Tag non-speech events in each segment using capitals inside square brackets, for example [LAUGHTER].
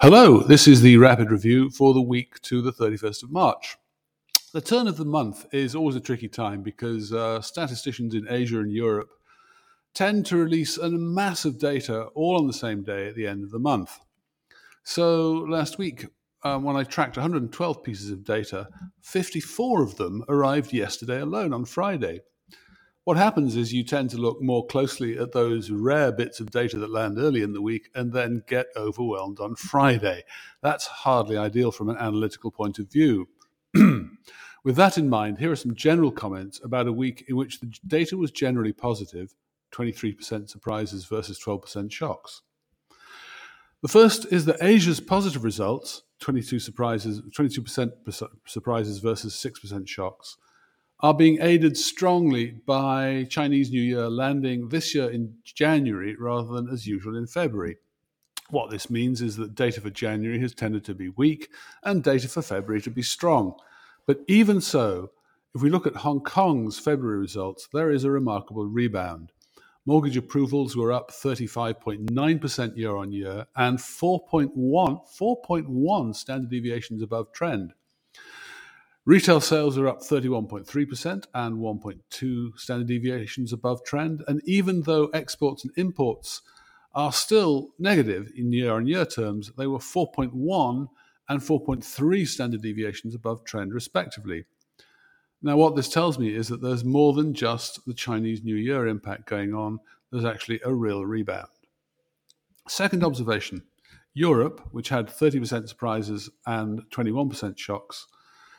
Hello, this is the rapid review for the week to the 31st of March. The turn of the month is always a tricky time because uh, statisticians in Asia and Europe tend to release a massive data all on the same day at the end of the month. So last week, um, when I tracked 112 pieces of data, 54 of them arrived yesterday alone on Friday. What happens is you tend to look more closely at those rare bits of data that land early in the week and then get overwhelmed on Friday. That's hardly ideal from an analytical point of view. [CLEARS THROAT] With that in mind, here are some general comments about a week in which the data was generally positive 23% surprises versus 12% shocks. The first is that Asia's positive results 22 surprises, 22% surprises versus 6% shocks are being aided strongly by Chinese New Year landing this year in January rather than as usual in February. What this means is that data for January has tended to be weak and data for February to be strong. But even so, if we look at Hong Kong's February results, there is a remarkable rebound. Mortgage approvals were up 35.9% year on year and 4.1, 4.1 standard deviations above trend. Retail sales are up 31.3% and 1.2 standard deviations above trend. And even though exports and imports are still negative in year on year terms, they were 4.1 and 4.3 standard deviations above trend, respectively. Now, what this tells me is that there's more than just the Chinese New Year impact going on, there's actually a real rebound. Second observation Europe, which had 30% surprises and 21% shocks,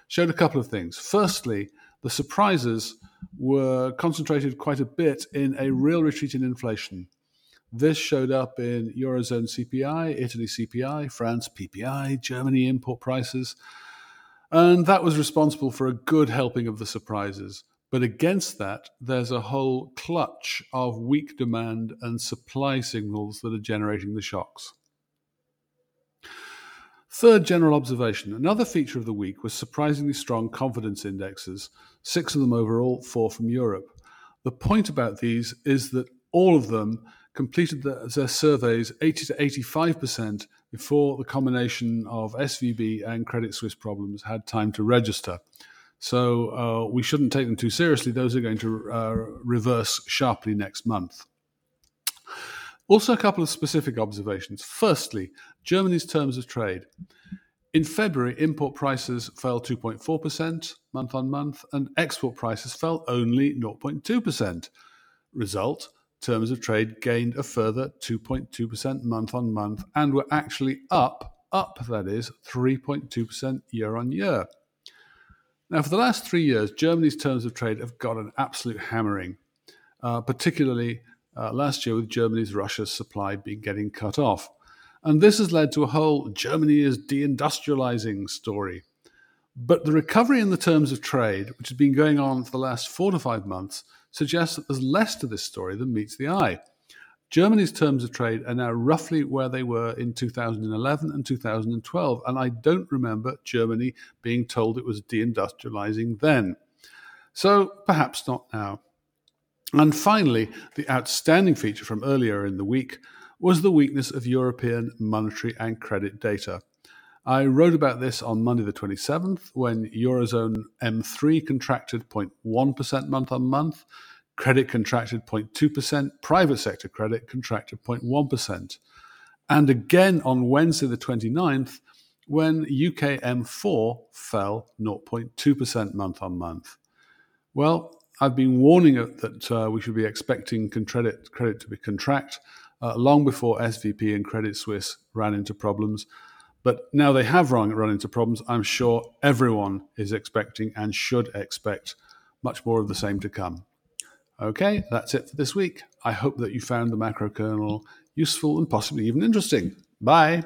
showed a couple of things. Firstly, the surprises were concentrated quite a bit in a real retreat in inflation. This showed up in Eurozone CPI, Italy CPI, France PPI, Germany import prices, and that was responsible for a good helping of the surprises. But against that, there's a whole clutch of weak demand and supply signals that are generating the shocks. Third general observation another feature of the week was surprisingly strong confidence indexes, six of them overall, four from Europe. The point about these is that all of them completed their surveys 80 to 85% before the combination of SVB and Credit Suisse problems had time to register. So uh, we shouldn't take them too seriously. Those are going to uh, reverse sharply next month. Also, a couple of specific observations. Firstly, Germany's terms of trade. In February, import prices fell 2.4% month on month, and export prices fell only 0.2%. Result terms of trade gained a further 2.2% month on month and were actually up, up that is, 3.2% year on year. Now, for the last three years, Germany's terms of trade have got an absolute hammering, uh, particularly uh, last year with Germany's Russia supply being getting cut off. And this has led to a whole Germany is deindustrializing story. But the recovery in the terms of trade, which has been going on for the last four to five months, suggests that there's less to this story than meets the eye. Germany's terms of trade are now roughly where they were in 2011 and 2012, and I don't remember Germany being told it was deindustrializing then. So perhaps not now. And finally, the outstanding feature from earlier in the week was the weakness of European monetary and credit data. I wrote about this on Monday, the 27th, when Eurozone M3 contracted 0.1% month on month, credit contracted 0.2%, private sector credit contracted 0.1%. And again on Wednesday, the 29th, when UK M4 fell 0.2% month on month. Well, I've been warning that uh, we should be expecting credit, credit to be contract uh, long before SVB and Credit Suisse ran into problems. But now they have run, run into problems, I'm sure everyone is expecting and should expect much more of the same to come. Okay, that's it for this week. I hope that you found the macro kernel useful and possibly even interesting. Bye.